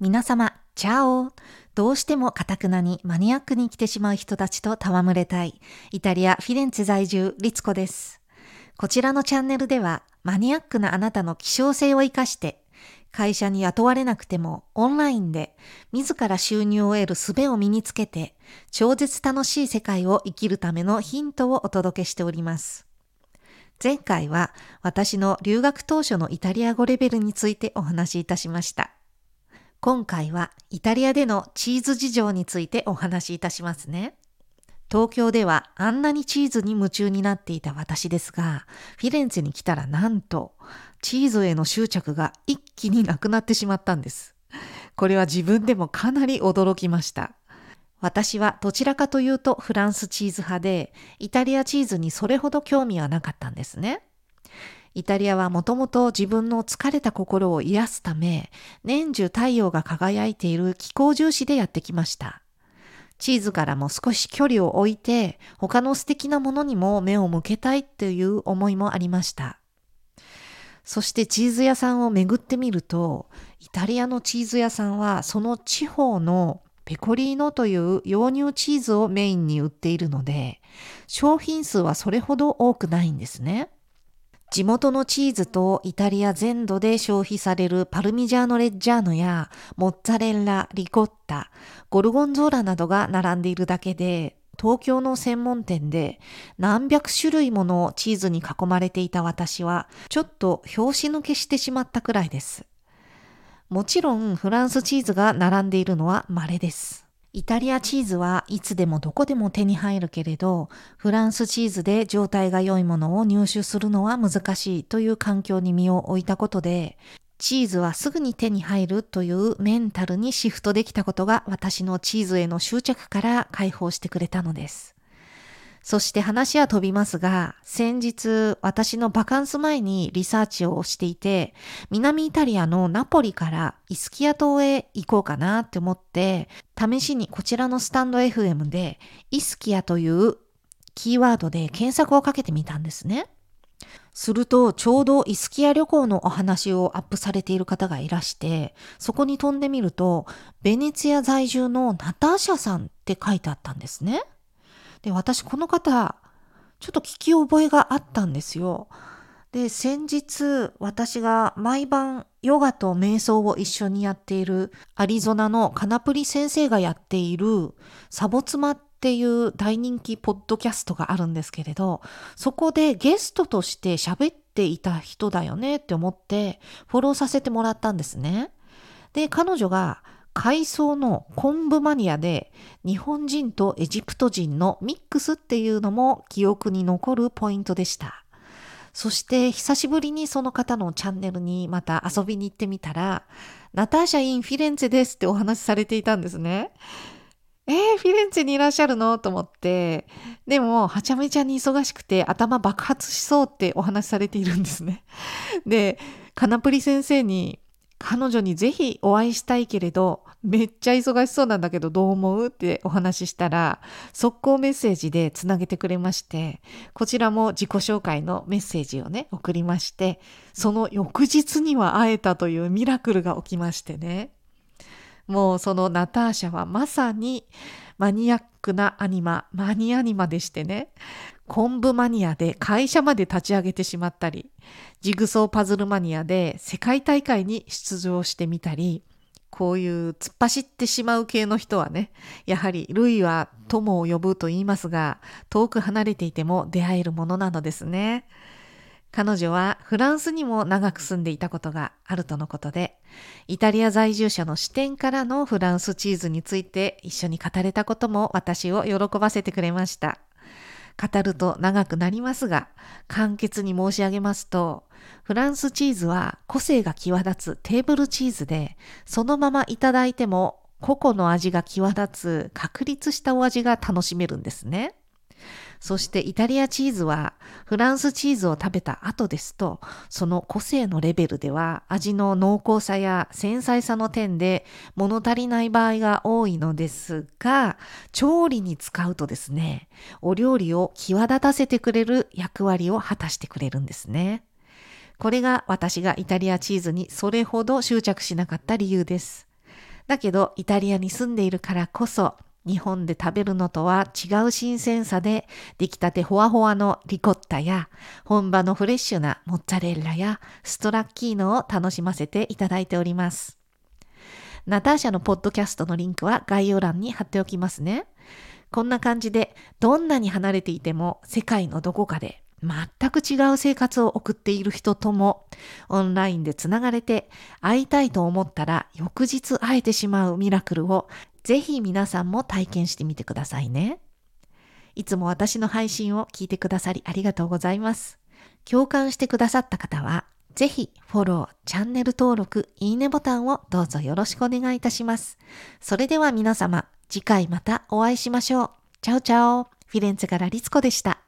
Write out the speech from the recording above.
皆様、チャオどうしてもカタクナにマニアックに来てしまう人たちと戯れたい、イタリア・フィレンツェ在住、リツコです。こちらのチャンネルでは、マニアックなあなたの希少性を活かして、会社に雇われなくてもオンラインで自ら収入を得る術を身につけて超絶楽しい世界を生きるためのヒントをお届けしております。前回は私の留学当初のイタリア語レベルについてお話しいたしました。今回はイタリアでのチーズ事情についてお話しいたしますね。東京ではあんなにチーズに夢中になっていた私ですが、フィレンツェに来たらなんと、チーズへの執着が一気になくなってしまったんです。これは自分でもかなり驚きました。私はどちらかというとフランスチーズ派で、イタリアチーズにそれほど興味はなかったんですね。イタリアはもともと自分の疲れた心を癒すため、年中太陽が輝いている気候重視でやってきました。チーズからも少し距離を置いて、他の素敵なものにも目を向けたいという思いもありました。そしてチーズ屋さんを巡ってみると、イタリアのチーズ屋さんはその地方のペコリーノという洋乳チーズをメインに売っているので、商品数はそれほど多くないんですね。地元のチーズとイタリア全土で消費されるパルミジャーノレッジャーノやモッツァレッラ、リコッタ、ゴルゴンゾーラなどが並んでいるだけで、東京の専門店で何百種類ものチーズに囲まれていた私は、ちょっと拍子抜けしてしまったくらいです。もちろんフランスチーズが並んでいるのは稀です。イタリアチーズはいつでもどこでも手に入るけれど、フランスチーズで状態が良いものを入手するのは難しいという環境に身を置いたことで、チーズはすぐに手に入るというメンタルにシフトできたことが私のチーズへの執着から解放してくれたのです。そして話は飛びますが、先日私のバカンス前にリサーチをしていて、南イタリアのナポリからイスキア島へ行こうかなって思って、試しにこちらのスタンド FM でイスキアというキーワードで検索をかけてみたんですね。すると、ちょうどイスキア旅行のお話をアップされている方がいらして、そこに飛んでみると、ベネツィア在住のナターシャさんって書いてあったんですね。で、私この方、ちょっと聞き覚えがあったんですよ。で、先日私が毎晩ヨガと瞑想を一緒にやっているアリゾナのカナプリ先生がやっているサボツマっていう大人気ポッドキャストがあるんですけれど、そこでゲストとして喋っていた人だよねって思ってフォローさせてもらったんですね。で、彼女が海藻の昆布マニアで日本人とエジプト人のミックスっていうのも記憶に残るポイントでした。そして久しぶりにその方のチャンネルにまた遊びに行ってみたら、ナターシャ・イン・フィレンツェですってお話しされていたんですね。えー、フィレンツェにいらっしゃるのと思って、でも、はちゃめちゃに忙しくて頭爆発しそうってお話しされているんですね。で、カナプリ先生に彼女にぜひお会いしたいけれど、めっちゃ忙しそうなんだけどどう思うってお話ししたら、速攻メッセージでつなげてくれまして、こちらも自己紹介のメッセージをね、送りまして、その翌日には会えたというミラクルが起きましてね。もうそのナターシャはまさにマニアックなアニマ、マニアニマでしてね、昆布マニアで会社まで立ち上げてしまったり、ジグソーパズルマニアで世界大会に出場してみたり、こういう突っ走ってしまう系の人はね、やはり類は友を呼ぶと言いますが、遠く離れていても出会えるものなのですね。彼女はフランスにも長く住んでいたことがあるとのことで、イタリア在住者の視点からのフランスチーズについて一緒に語れたことも私を喜ばせてくれました。語ると長くなりますが、簡潔に申し上げますと、フランスチーズは個性が際立つテーブルチーズで、そのままいただいても個々の味が際立つ確立したお味が楽しめるんですね。そしてイタリアチーズはフランスチーズを食べた後ですと、その個性のレベルでは味の濃厚さや繊細さの点で物足りない場合が多いのですが、調理に使うとですね、お料理を際立たせてくれる役割を果たしてくれるんですね。これが私がイタリアチーズにそれほど執着しなかった理由です。だけど、イタリアに住んでいるからこそ、日本で食べるのとは違う新鮮さで、出来たてほわほわのリコッタや、本場のフレッシュなモッツァレッラやストラッキーノを楽しませていただいております。ナターシャのポッドキャストのリンクは概要欄に貼っておきますね。こんな感じで、どんなに離れていても世界のどこかで全く違う生活を送っている人ともオンラインでつながれて会いたいと思ったら翌日会えてしまうミラクルをぜひ皆さんも体験してみてくださいね。いつも私の配信を聞いてくださりありがとうございます。共感してくださった方はぜひフォロー、チャンネル登録、いいねボタンをどうぞよろしくお願いいたします。それでは皆様、次回またお会いしましょう。チャオチャオ。フィレンツェからリツコでした。